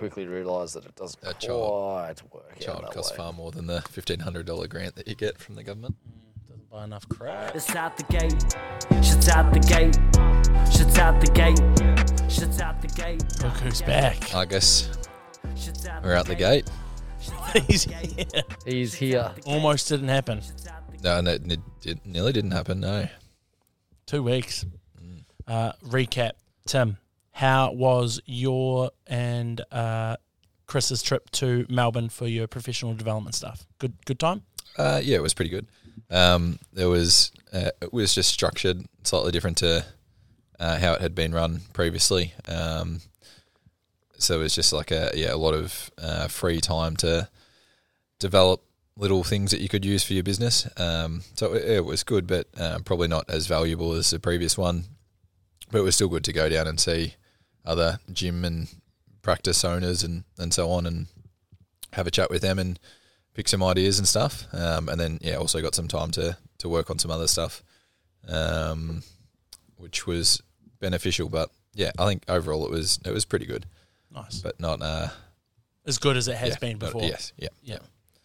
quickly realised that it doesn't A quite work. out Child that costs way. far more than the fifteen hundred dollar grant that you get from the government. Doesn't buy enough crap. It's out the gate. Shit's out the gate. Shit's out the gate. Shit's out the gate. Look who's back. I guess we're out the gate. He's here. He's here. Almost didn't happen. No, and it, it, it nearly didn't happen. No. Two weeks. Mm. Uh, recap. Tim, how was your and uh, Chris's trip to Melbourne for your professional development stuff? Good, good time. Uh, yeah, it was pretty good. Um, there was uh, it was just structured slightly different to uh, how it had been run previously. Um, so it was just like a yeah a lot of uh, free time to develop little things that you could use for your business. Um, so it, it was good, but um, probably not as valuable as the previous one. But it was still good to go down and see other gym and practice owners and, and so on and have a chat with them and pick some ideas and stuff. Um, and then yeah, also got some time to to work on some other stuff, um, which was beneficial. But yeah, I think overall it was it was pretty good, Nice. but not uh, As good as it has yeah, been not- before. yes, yeah, Yeah.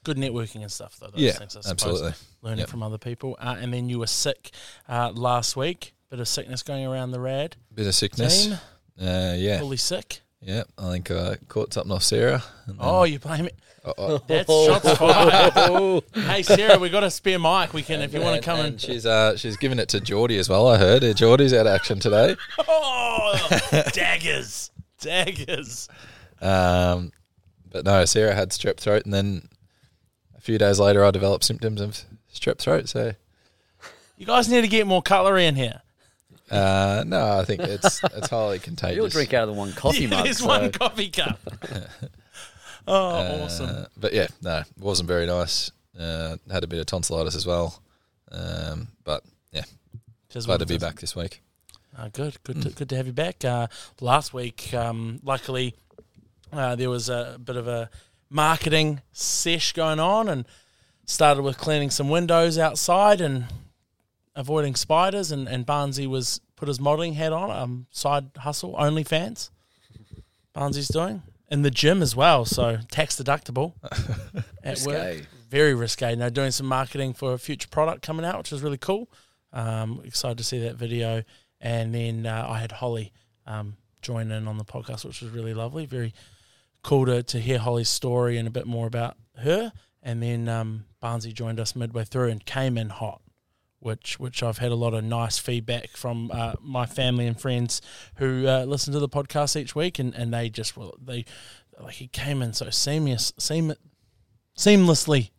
Good networking and stuff, though. Those yeah, things, I suppose. absolutely. Learning Yep. from other people. Uh, and then you were sick uh, last week. Bit of sickness going around the rad Bit of sickness. team. Uh, yeah, Fully sick. yeah. I think I caught something off Sarah. and Oh, you blame it. oh, oh. That's shots fired. hey, Sarah, we got a spare mic. We can, if you want to come and and. she's uh she's given it to Geordie as well. I heard Uh, Geordie's out of action today. Oh, daggers. Daggers. Um, but no, Sarah had strep throat, and then a few days later, I developed symptoms of strep throat. So You guys need to get more cutlery in here. Uh, no, I think it's it's highly contagious. You'll drink out of the one coffee mug. It's so- one coffee cup. oh, Uh, awesome. But yeah, no, it wasn't very nice. Uh, had a bit of tonsillitis as well. Um, but yeah, Just glad to be it is. back this week. Uh, good, good, to, good to have you back. Uh, last week, um, luckily, uh, there was a bit of a marketing sesh going on, and started with cleaning some windows outside and avoiding spiders. And, and Barnsey was put his modelling hat on, um, side hustle, OnlyFans. Barnsey's doing in the gym as well, so tax deductible at work very risque. Now doing some marketing for a future product coming out, which is really cool. Um, excited to see that video. And then uh, I had Holly um, join in on the podcast, which was really lovely. Very cool to, to hear Holly's story and a bit more about her. And then um, Barnsey joined us midway through and came in hot, which which I've had a lot of nice feedback from uh, my family and friends who uh, listen to the podcast each week, and, and they just well they like he came in so seamless, seam, seamlessly.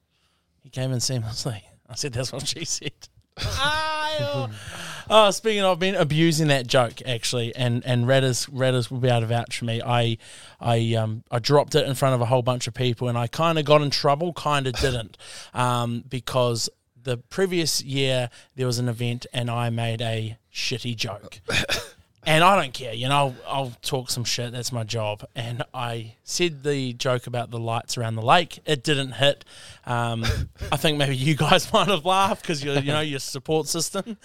He came in seamlessly. I said that's what she said. oh, speaking of, I've been abusing that joke actually, and and Redders Redders will be able to vouch for me. I I um I dropped it in front of a whole bunch of people, and I kind of got in trouble, kind of didn't, um because the previous year there was an event and I made a shitty joke. And I don't care, you know, I'll, I'll talk some shit. That's my job. And I said the joke about the lights around the lake. It didn't hit. Um, I think maybe you guys might have laughed because you you know your support system.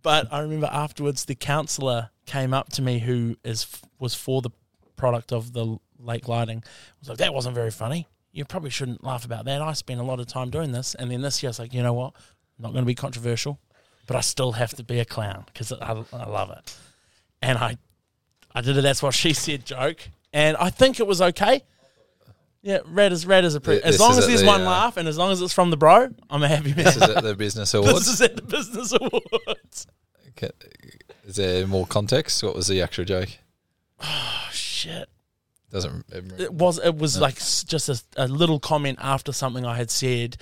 But I remember afterwards, the counsellor came up to me who is was for the product of the lake lighting. Was like, that wasn't very funny. You probably shouldn't laugh about that. I spent a lot of time doing this, and then this year I was like, you know what? I'm not going to be controversial, but I still have to be a clown because I, I love it and I, I did a that's what she said joke, and I think it was okay. Yeah, red is red is a pretty. As long as there's the, one uh, laugh, and as long as it's from the bro, I'm a happy man. This is at the business This awards. is at the business awards. Okay. Is there more context? What was the actual joke? Oh shit! Doesn't It was it was like just a, a little comment after something I had said,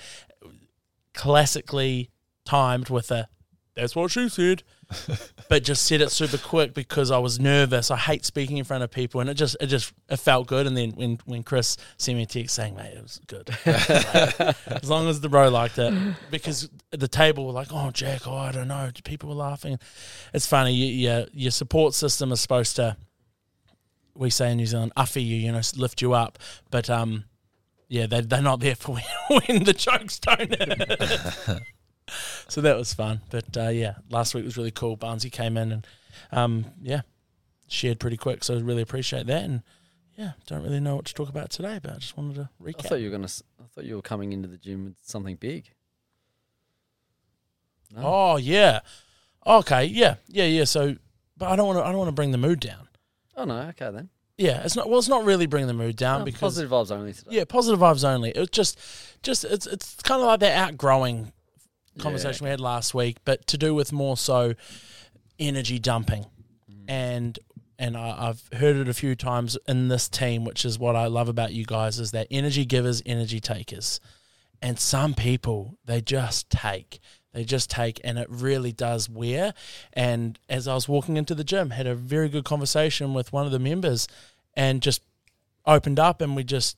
classically timed with a "That's what she said," but just said it super quick because I was nervous. I hate speaking in front of people, and it just it just it felt good. And then when when Chris sent me a text saying, "Mate, it was good," Like, as long as the bro liked it, because the table were like, "Oh, Jack, oh, I don't know," people were laughing. It's funny. You, your your support system is supposed to we say in New Zealand, uffy you, you know, lift you up. But um, yeah, they they're not there for when, when the jokes don't so that was fun. But uh, yeah, last week was really cool. Barnsey came in and um, yeah, shared pretty quick. So I really appreciate that. And yeah, don't really know what to talk about today, but I just wanted to recap. I thought you were gonna. I thought you were coming into the gym with something big. No? Oh yeah, okay, yeah, yeah, yeah. So, but I don't want to. I don't want to bring the mood down. Oh no. Okay then. Yeah, it's not. Well, it's not really bringing the mood down No, because positive vibes only today. yeah, positive vibes only. It was just, just it's it's kind of like that outgrowing conversation we had last week, but to do with more so energy dumping, mm. and and I, I've heard it a few times in this team, which is what I love about you guys is that energy givers, energy takers, and some people they just take. They just take, and it really does wear. And as I was walking into the gym, had a very good conversation with one of the members, and just opened up, and we just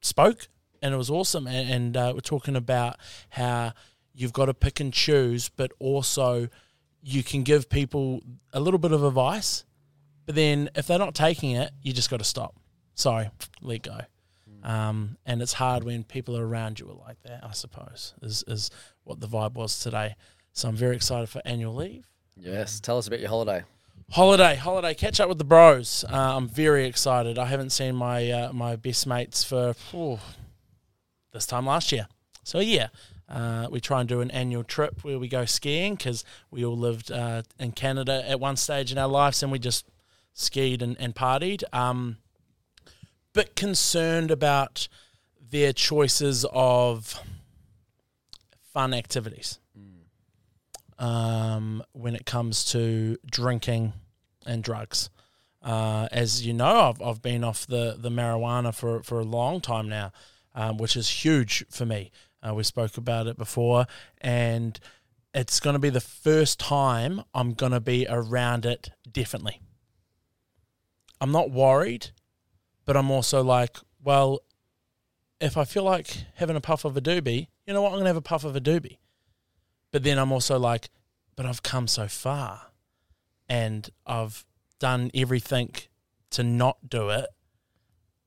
spoke, and it was awesome. And, and uh, we're talking about how you've got to pick and choose, but also you can give people a little bit of advice, but then if they're not taking it, you just got to stop. Sorry, let go. Um, and it's hard when people are around you are like that. I suppose is is what the vibe was today. So I'm very excited for annual leave. Yes. Tell us about your holiday. Holiday, holiday, catch up with the bros. Uh, I'm very excited. I haven't seen my uh, my best mates for oh, this time last year. So yeah, uh, we try and do an annual trip where we go skiing because we all lived uh, in Canada at one stage in our lives, and we just skied and, and partied. Um, bit concerned about their choices of fun activities um, when it comes to drinking and drugs. Uh, as you know, I've, I've been off the, the marijuana for, for a long time now, um, which is huge for me. Uh, we spoke about it before, and it's going to be the first time I'm going to be around it differently. I'm not worried, but I'm also like, well, if I feel like having a puff of a doobie, you know what? I'm going to have a puff of a doobie. But then I'm also like, but I've come so far and I've done everything to not do it.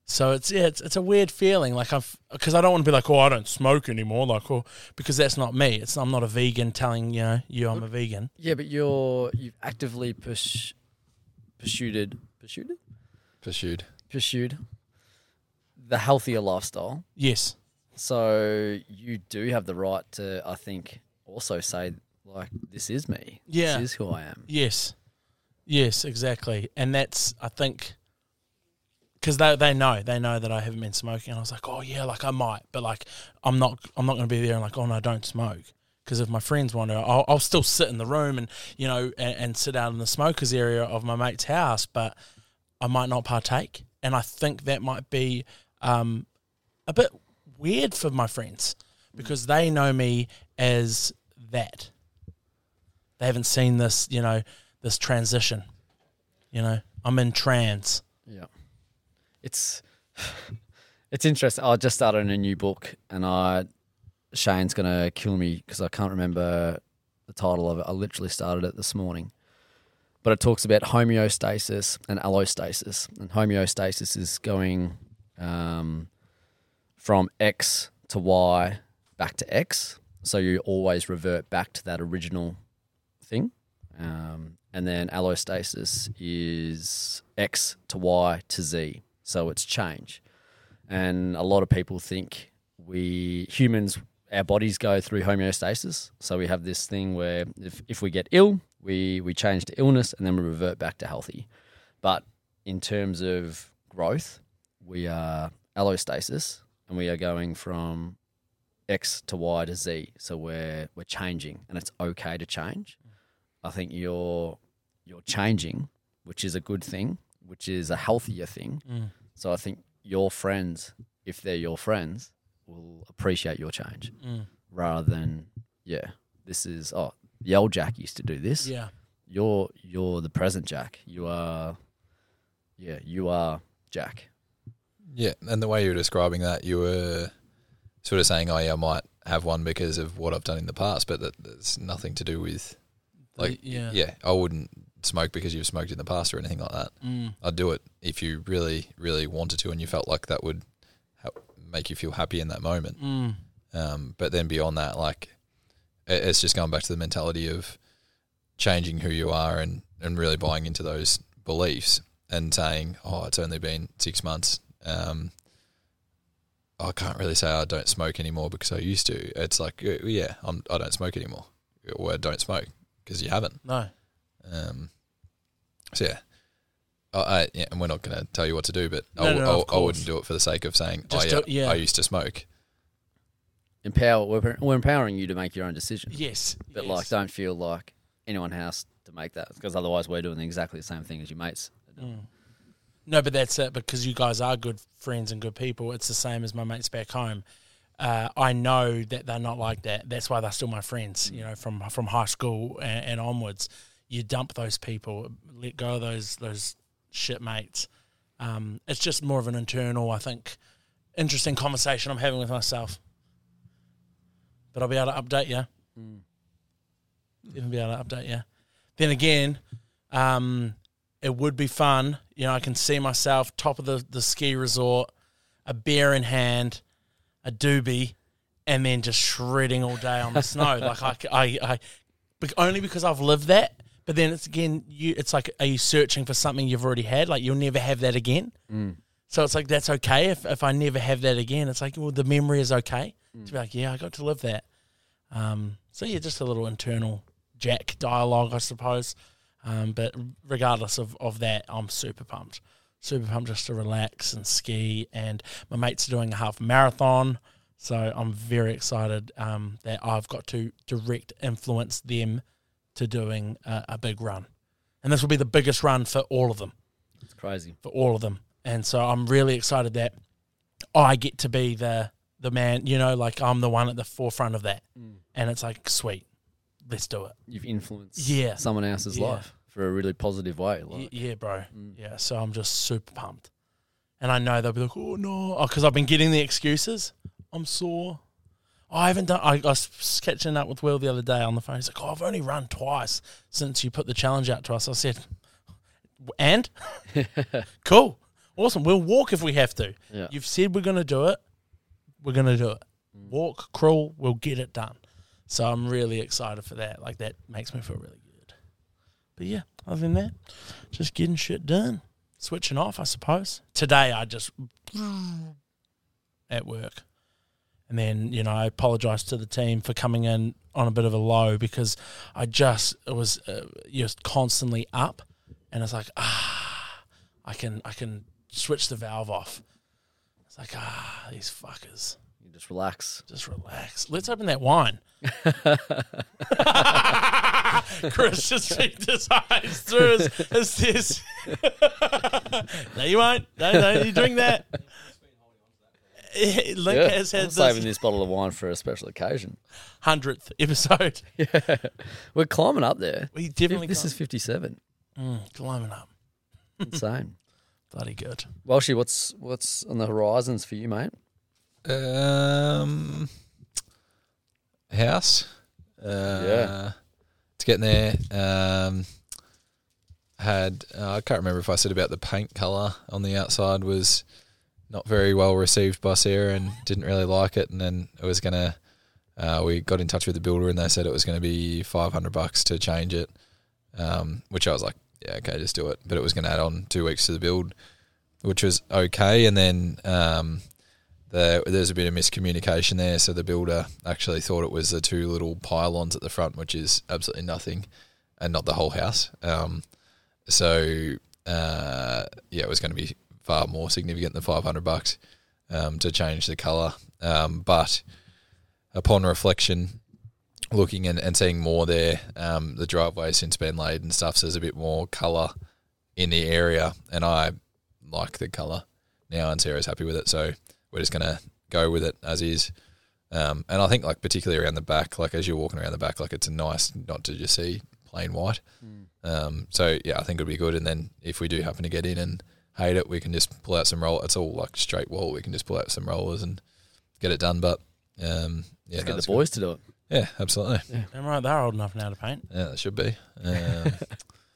So it's yeah, it's, it's a weird feeling. Like I've because I don't want to be like, oh, I don't smoke anymore. Like, oh, because that's not me. It's I'm not a vegan telling you know you I'm a vegan. Yeah, but you're you've actively push, pursued pursued Pursued. Pursued the healthier lifestyle. Yes, So you do have the right to, I think, also say like, this is me. Yeah. this is who I am. yes, yes, exactly. And that's I think because they they know they know that I haven't been smoking. And I was like, oh yeah, like I might, but like I'm not I'm not going to be there and like, oh no, don't smoke. Because if my friends want to, I'll, I'll still sit in the room and you know and, and sit out in the smokers area of my mate's house, but I might not partake. And I think that might be um, a bit weird for my friends because they know me as that. They haven't seen this, you know, this transition. You know, I'm in trans. Yeah, it's it's interesting. I just started a new book, and I Shane's gonna kill me because I can't remember the title of it. I literally started it this morning, but it talks about homeostasis and allostasis, and homeostasis is going um, from X to Y back to X, so you always revert back to that original thing. Um, and then allostasis is X to Y to Z. So it's change. And a lot of people think we humans, our bodies go through homeostasis. So we have this thing where if, if we get ill, we, we change to illness and then we revert back to healthy. But in terms of growth, we are allostasis and we are going from X to Y to Z. So we're, we're changing and it's okay to change. I think you're you're changing, which is a good thing, which is a healthier thing. Mm. So I think your friends, if they're your friends, will appreciate your change Mm. rather than yeah, this is oh the old Jack used to do this. Yeah. You're you're the present Jack. You are yeah, you are Jack. Yeah, and the way you were describing that, you were sort of saying, "Oh yeah, I might have one because of what I've done in the past," but that, that's nothing to do with like yeah. yeah. I wouldn't smoke because you've smoked in the past or anything like that. Mm. I'd do it if you really, really wanted to, and you felt like that would help make you feel happy in that moment. Mm. Um, but then beyond that, like it- it's just going back to the mentality of changing who you are and, and really buying into those beliefs. and saying, "Oh, it's only been six months." Um, I can't really say I don't smoke anymore because I used to. It's like, uh, yeah, I'm, I don't smoke anymore, or don't smoke because you haven't. No. Um, so yeah, I, I yeah, and we're not going to tell you what to do, but No, I, no, no, I- I wouldn't do it for the sake of saying, Just oh yeah, do- yeah. I used to smoke. Empower. We're, we're empowering you to make your own decision. Yes. But yes. like, don't feel like anyone has to make that because otherwise we're doing exactly the same thing as your mates. Mm. No, but that's it because you guys are good friends and good people. It's the same as my mates back home. Uh, I know that they're not like that. That's why they're still my friends. You know, from from high school and, and onwards, you dump those people, let go of those those shit mates. Um, it's just more of an internal, I think, interesting conversation I'm having with myself. But I'll be able to update you. Even be able to update you. Then again, um, it would be fun. You know, I can see myself top of the, the ski resort, a beer in hand, a doobie, and then just shredding all day on the snow. Like I, I, I, only because I've lived that. But then it's again, you. It's like, are you searching for something you've already had? Like you'll never have that again. So it's like that's okay if if I never have that again. It's like well, the memory is okay to be like, yeah, I got to live that. Um, so yeah, just a little internal Jack dialogue, I suppose. Um, but regardless of, of that, I'm super pumped. Super pumped just to relax and ski. And my mates are doing a half marathon. So I'm very excited um, that I've got to direct influence them to doing a, a big run. And this will be the biggest run for all of them It's crazy. for all of them. And so I'm really excited that I get to be the the man, you know, like I'm the one at the forefront of that. And it's like, sweet, let's do it. You've influenced Yeah. someone else's Yeah. life for a really positive way. Y- yeah, bro. Mm. Yeah. So I'm just super pumped. And I know they'll be like, oh, no. Because I've been getting the excuses. I'm sore. I haven't done. I, I was catching up with Will the other day on the phone. He's like, "Oh, I've only run twice since you put the challenge out to us." I said, "And cool, awesome. We'll walk if we have to. Yeah. You've said we're going to do it. We're going to do it. Walk, crawl. We'll get it done." So I'm really excited for that. Like that makes me feel really good. But yeah, other than that, just getting shit done, switching off, I suppose. Today I just at work. And then, you know, I apologise to the team for coming in on a bit of a low because I just it was uh, just constantly up, and it's like ah, I can I can switch the valve off. It's like ah, these fuckers, you just relax. just relax. Let's open that wine. Chris just peeked his eyes through his, his, his No, you won't. No, no, you drink that. Link Yeah, has I'm had saving this this bottle of wine for a special occasion. hundredth episode. Yeah, we're climbing up there. We definitely this can't- is 57. Mm, climbing up. Insane. Bloody good. Welshie, what's what's on the horizons for you, mate? Um, house. Uh, Yeah. It's getting there. Um, had uh, I can't remember if I said about the paint color on the outside was not very well received by Sarah and didn't really like it, and then it was gonna. Uh, we got in touch with the builder and they said it was going to be five hundred bucks to change it, um, which I was like, yeah, okay, just do it. But it was going to add on two weeks to the build, which was okay. And then um, the, there's a bit of miscommunication there. So the builder actually thought it was the two little pylons at the front, which is absolutely nothing, and not the whole house. Um, so uh, yeah, it was going to be far more significant than 500 bucks um, to change the color. Um, but upon reflection, looking and, and seeing more there, um, the driveway since been laid and stuff, so there's a bit more color in the area, and I like the color now, and Sarah's happy with it, so we're just gonna go with it as is. Um, and I think like particularly around the back, like as you're walking around the back, like it's nice not to just see plain white. Um, so yeah, I think it'll be good. And then if we do happen to get in and hate it, we can just pull out some roll. It's all like straight wall. We can just pull out some rollers and get it done. But um, yeah, no, get the boys to do it. Good. Yeah, absolutely. Am right? They're old enough now to paint. Yeah, that should be. Um,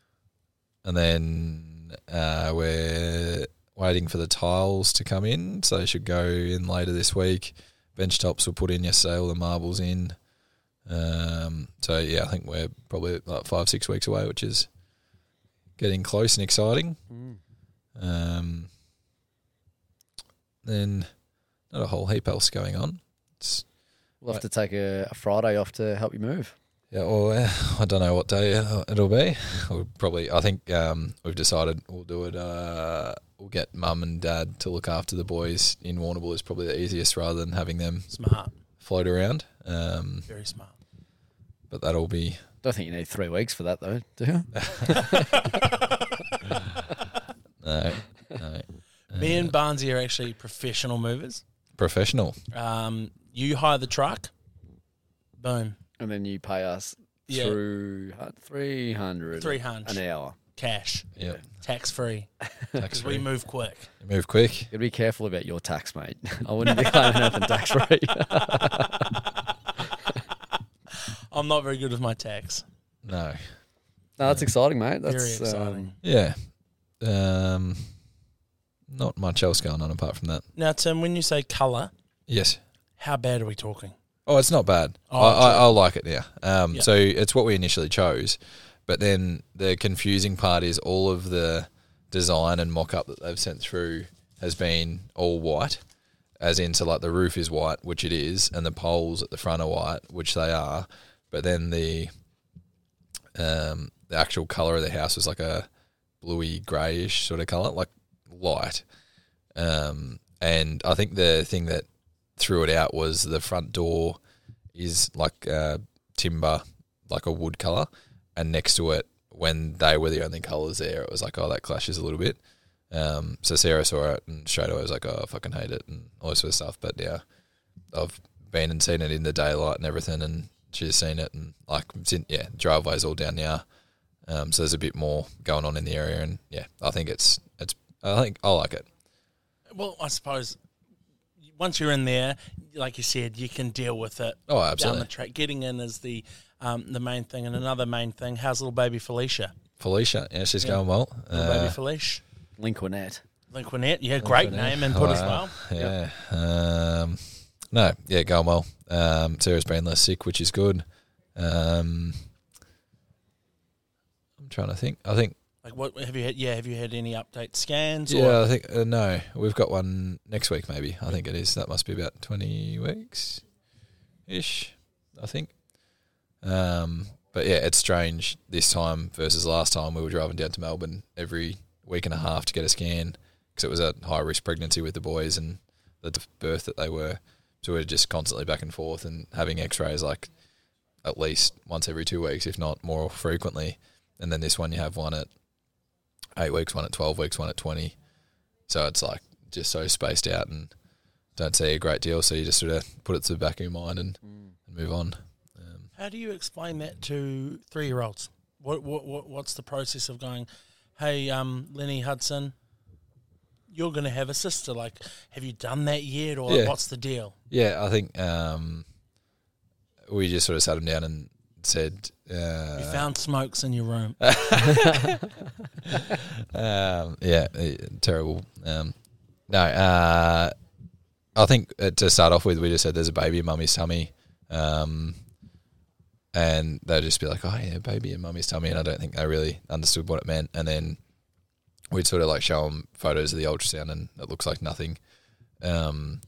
and then uh, we're waiting for the tiles to come in, so they should go in later this week. Bench tops were put in yesterday, all the marbles in. Um, so yeah, I think we're probably like five, six weeks away, which is getting close and exciting. Um, then not a whole heap else going on. It's, We'll have to take a, a Friday off to help you move. yeah, well, uh, I don't know what day uh, it'll be. We'll probably, I think um, we've decided we'll do it. Uh, we'll get mum and dad to look after the boys in Warrnambool is probably the easiest rather than having them Smart, float around. Um, very smart. but that'll be Don't think you need three weeks for that though, do you? no, no. Me Uh, and Barnsey are actually professional movers. professional. Um, you hire the truck, boom, And then you pay us Yeah. through three hundred three hundred an hour. cash, Yeah, tax free, tax because we move quick. Move quick. You gotta be careful about your tax, mate. I wouldn't be claiming anything tax free. I'm not very good with my tax. No. no, that's exciting, mate. That's Very exciting. Um, Yeah. Um, not much else going on apart from that. Now, Tim, when you say colour, Yes. How bad are we talking? Oh, it's not bad. Oh, I, I. I like it now. Um, Yeah. So it's what we initially chose, but then the confusing part is all of the design and mock up that they've sent through has been all white, as into like the roof is white, which it is, and the poles at the front are white, which they are, but then the um, the actual color of the house was like a bluey greyish sort of color, like light. Um, and I think the thing that threw it out was the front door is like uh, timber, like a wood color, and next to it, when they were the only colors there, it was like, oh, that clashes a little bit. Um, so Sarah saw it and straight away was like, oh, I fucking hate it and all this sort of stuff. But yeah, I've been and seen it in the daylight and everything, and she's seen it and like, yeah, driveway's all down now. Um, so there's a bit more going on in the area, and yeah, I think it's it's I think I like it. Well, I suppose once you're in there, like you said, you can deal with it Oh, absolutely. down absolutely. the track. Getting in is the um, the main thing, and another main thing. How's little baby Felicia? Felicia, yeah, she's Yeah. going well. Little Uh, baby Felicia. Linquinette. Linquinette, yeah, great Linquinette. name and put as Wow. well. Yeah. Um, no, yeah, going well. Um, Sarah's been less sick, which is good. Um, I'm trying to think. I think, Like, what have you had? Yeah, have you had any update scans? yeah, I think, uh, no, we've got one next week, maybe. I think it is. That must be about 20 weeks ish, I think. Um, but yeah, it's strange this time versus last time. We were driving down to Melbourne every week and a half to get a scan because it was a high risk pregnancy with the boys and the birth that they were. So we are just constantly back and forth and having x rays like at least once every two weeks, if not more frequently. And then this one, you have one at eight weeks, one at 12 weeks, one at 20. So it's like just so spaced out and don't see a great deal. So you just sort of put it to the back of your mind and, and move on. Um, How do you explain that to three year olds? What, what what what's the process of going? Hey, um, Lenny Hudson, you're going to have a sister. Like, have you done that yet, or Yeah. what's the deal? Yeah, I think um, we just sort of sat him down and said, uh, You found smokes in your room. um, yeah, eh, terrible. Um, no, uh, I think uh, to start off with, we just said there's a baby in mummy's tummy. Um, and they'd just be like, oh, yeah, baby in mummy's tummy. And I don't think they really understood what it meant. And then we'd sort of like show them photos of the ultrasound and it looks like nothing. Um,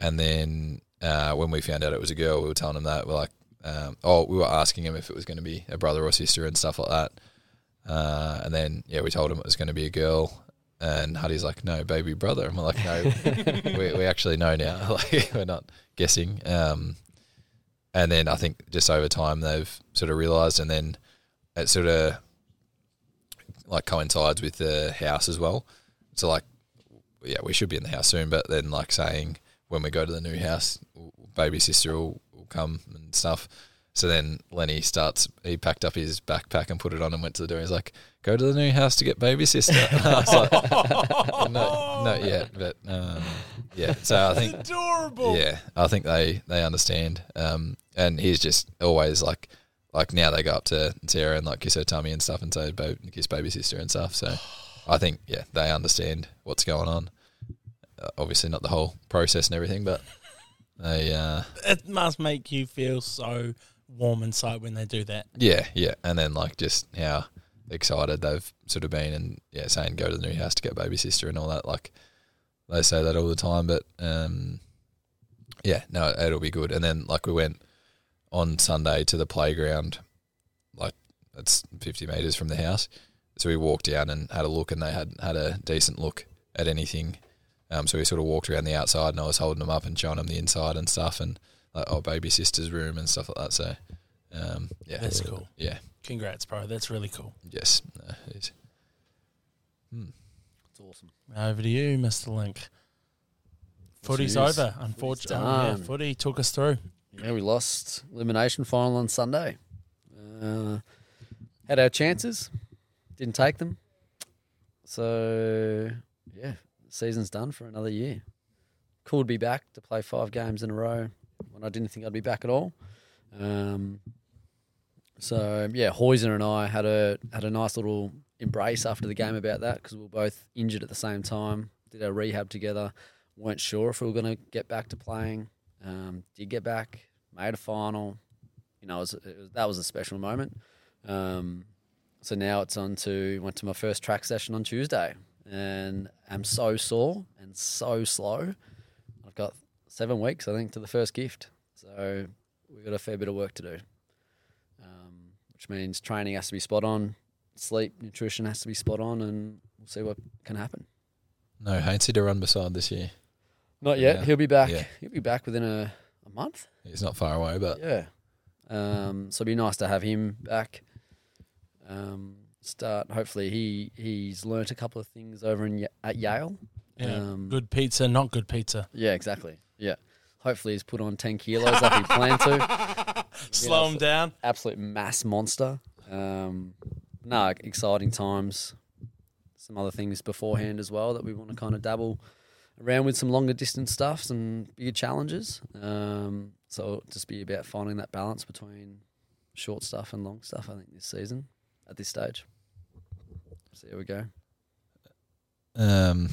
and then uh, when we found out it was a girl, we were telling them that. We're like, um, oh, we were asking him if it was going to be a brother or sister and stuff like that. Uh, and then, yeah, we told him it was going to be a girl. And Huddy's like, no, baby brother. And we're like, no, we, we actually know now. like, we're not guessing. Um, and then I think just over time they've sort of realised, and then it sort of like coincides with the house as well. So like, yeah, we should be in the house soon, but then like saying when we go to the new house, baby sister will, will come and stuff. So then Lenny starts. He packed up his backpack and put it on and went to the door. He's like, "Go to the new house to get baby sister." And I was like, "No, not yet." But um, yeah, so I think Adorable. yeah, I think they they understand. Um, and he's just always like, like now they go up to Sarah and like kiss her tummy and stuff and say, "Babe, kiss baby sister" and stuff. So I think yeah, they understand what's going on. Uh, obviously, not the whole process and everything, but they uh, It must make you feel so warm inside when they do that. yeah, yeah, and then like just how excited they've sort of been and yeah saying go to the new house to get baby sister and all that. Like they say that all the time, but um, yeah, no, it'll be good. And then like we went on Sunday to the playground, like it's fifty meters from the house. So we walked down and had a look, and they had had a decent look at anything. Um, so we sort of walked around the outside, and I was holding them up and showing them the inside and stuff, and like oh, baby sister's room and stuff like that. So um, yeah, That's cool. Yeah, Congrats, bro. That's really cool. yes, no, it is. Hmm. It's awesome. Over to you, Mr. Link. Footy's news? over, unfortunately. Yeah, footy took us through. Yeah, we lost elimination final on Sunday. Uh, had our chances, didn't take them. So yeah, season's done for another year. Cool to be back to play five games in a row when I didn't think I'd be back at all. Um, so yeah, Hoyser and I had a had a nice little embrace after the game about that because we were both injured at the same time. Did our rehab together. weren't sure if we were going to get back to playing. Um, did get back, made a final. You know, it was, it was, that was a special moment. Um, so now it's on to went to my first track session on Tuesday, and I'm so sore and so slow. I've got seven weeks, I think, to the first gift. So we've got a fair bit of work to do, um, which means training has to be spot on, sleep, nutrition has to be spot on, and we'll see what can happen. No Hainsey to run beside this year. Not yet. Yeah. He'll be back. Yeah. He'll be back within a, a month. He's not far away, but Yeah. Um, so it'd be nice to have him back. Um, start. Hopefully, he he's learnt a couple of things over in at Yale. Yeah. Um, good pizza, not good pizza. Yeah, exactly. Yeah. Hopefully, he's put on ten kilos like he planned to. Slow know, him down. Absolute mass monster. Um, no, exciting times. Some other things beforehand as well that we want to kind of dabble around with some longer distance stuff, some bigger challenges. Um, so just be about finding that balance between short stuff and long stuff. I think this season at this stage. So here we go. um,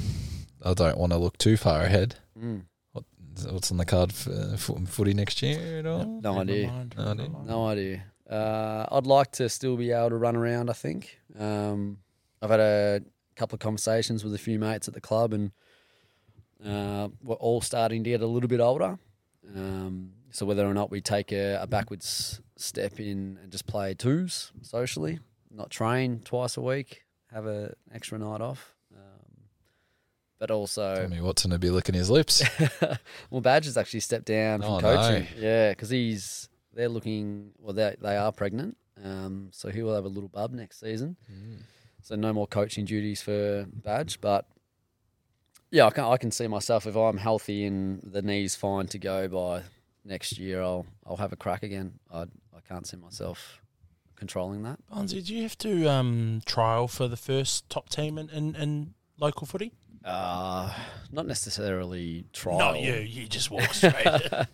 I don't want to look too far ahead. Mm. What's on the card for fo- footy next year at all? No Never idea. mind, No idea. No idea. Uh, I'd like to still be able to run around. I think um, I've had a couple of conversations with a few mates at the club, and uh, we're all starting to get a little bit older. Um, so whether or not we take a, a backwards step in and just play twos socially, not train twice a week, have an extra night off, um, but also Tell me Watson to be licking his lips. well, Badge has actually stepped down from Oh, coaching. no. Yeah, because he's they're looking well. They they are pregnant, um, so he will have a little bub next season. So no more coaching duties for Badge, but yeah, I can I can see myself if I'm healthy and the knee's fine to go by next year. I'll I'll have a crack again. I I can't see myself controlling that. Bonzi, do you have to um, trial for the first top team in, in, in local footy? Uh, not necessarily trial. Not you. You just walk straight.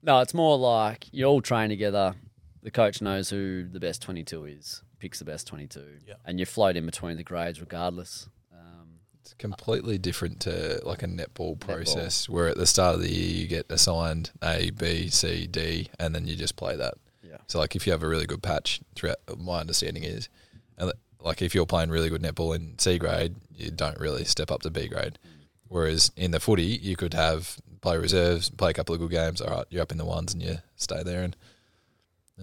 No, it's more like you all train together. The coach knows who the best 22 is, picks the best 22, Yeah. and you float in between the grades regardless. Um, It's completely different to like a netball process where at the start of the year you get assigned A, B, C, D, and then you just play that. Yeah. So like if you have a really good patch, throughout my understanding is, and like if you're playing really good netball in C grade, you don't really step up to B grade. Whereas in the footy, you could have play reserves, play a couple of good games. All right, you're up in the ones and you stay there. And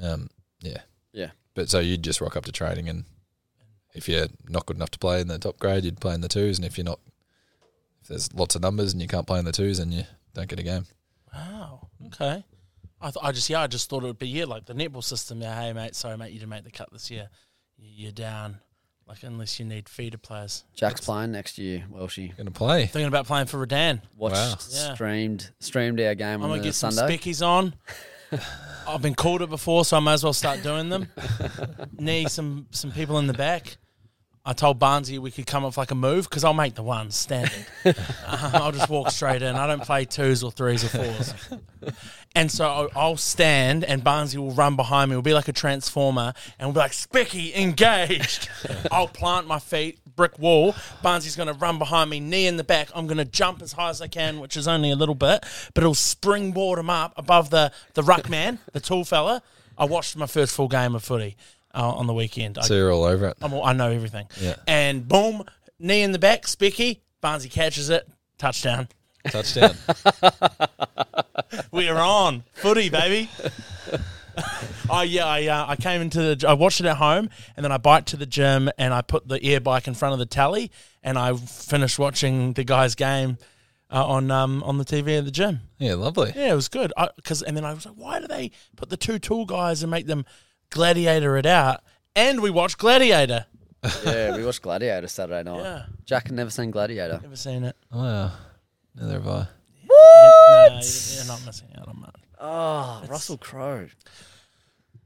um, yeah, Yeah. But so you'd just rock up to training, and if you're not good enough to play in the top grade, you'd play in the twos. And if you're not, if there's lots of numbers and you can't play in the twos, then you don't get a game. wow. Okay. I th- I just yeah I just thought it would be yeah like the netball system. Yeah, hey mate, sorry mate, you didn't make the cut this year. You- You're down. Like unless you need feeder players. Jack's playing next year, Welshie. Going to play. Thinking about playing for Redan. Watched, Wow. Yeah. streamed, streamed our game I'm on gonna the get some Sunday. speckies on. I've been called it before, so I might as well start doing them. Need some some people in the back. I told Barnesy we could come up with like a move because I'll make the ones standard. um, I'll just walk straight in. I don't play twos or threes or fours. And so I'll- I'll stand and Barnesy will run behind me. We'll be like a transformer and we'll be like, Specky, engaged. I'll plant my feet, brick wall. Barnesy's going to run behind me, knee in the back. I'm going to jump as high as I can, which is only a little bit, but it'll springboard him up above the, the ruck man, the tall fella. I watched my first full game of footy. Uh, on the weekend. I, So you're all over it. I'm all, I know everything. Yeah. And boom, knee in the back, Specky. Barnesy catches it, touchdown. Touchdown. We are on footy, baby. oh yeah, I uh, I came into the I watched it at home and then I biked to the gym and I put the air bike in front of the tally and I finished watching the guys' game uh, on um on the TV at the gym. yeah, lovely. Yeah, it was good. Because and then I was like, why do they put the two tool guys and make them gladiator it out? And we watched Gladiator. yeah, we watched Gladiator Saturday night. Yeah, Jack had never seen Gladiator. never seen it. Wow. Neither have I. No, you're you're not missing out on that. Oh, Russell Crowe.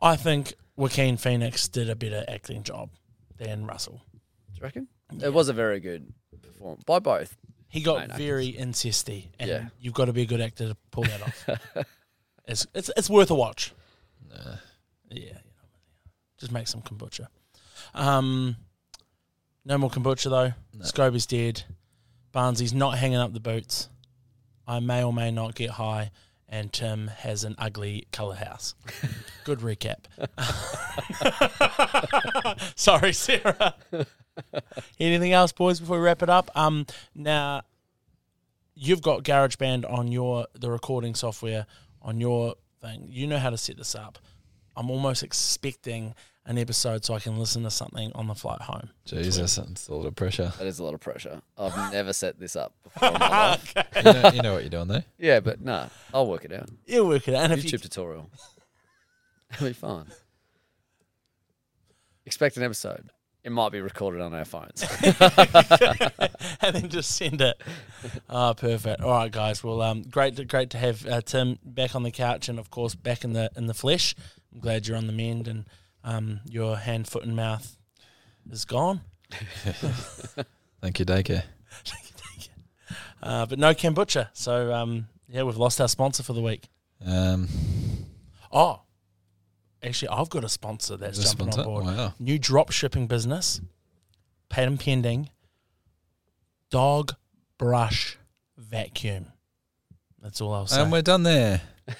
I think Joaquin Phoenix did a better acting job than Russell. Do you reckon? It was a very good performance by both. He got Main actors. very incesty, and Yeah. you've got to be a good actor to pull that off. it's, it's it's worth a watch. Yeah, you know, just make some kombucha. Um, no more kombucha though. SCOBY's dead. Barnsley's not hanging up the boots. I may or may not get high, and Tim has an ugly colour house. Good recap. Sorry, Sarah. Anything else, boys, before we wrap it up? Um, now you've got GarageBand on your the recording software on your thing. You know how to set this up. I'm almost expecting an episode so I can listen to something on the flight home. Jesus, that's a lot of pressure. That is a lot of pressure. I've never set this up before in my life. You know, you know what you're doing though. Yeah, but nah, I'll work it out. You'll work it out. And if YouTube you, tutorial. It'll be fun. Expect an episode. It might be recorded on our phones. and then just send it. Oh, perfect. All right, guys. Well, um, great, to, great to have uh, Tim back on the couch, and of course back in the in the flesh. I'm glad you're on the mend, and um, your hand, foot, and mouth is gone. Thank you, daycare. Uh, but no kombucha. So um, yeah, we've lost our sponsor for the week. Um, Oh, actually, I've got a sponsor that's Is jumping sponsor? on board. Wow. New drop shipping business, patent pending. Dog brush vacuum. That's all I'll say. and we're done there.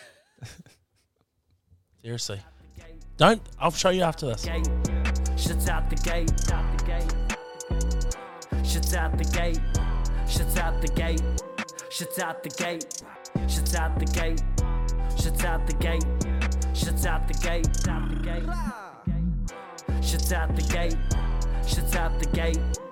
Seriously, don't. I'll show you after this. gate. Out the gate. Out the gate. Shut out the gate. Shut out the gate. Shut out the gate. Shut out the gate. Shut out the gate. Shut out the gate. Out the gate. Shut out the gate. Shut out the gate.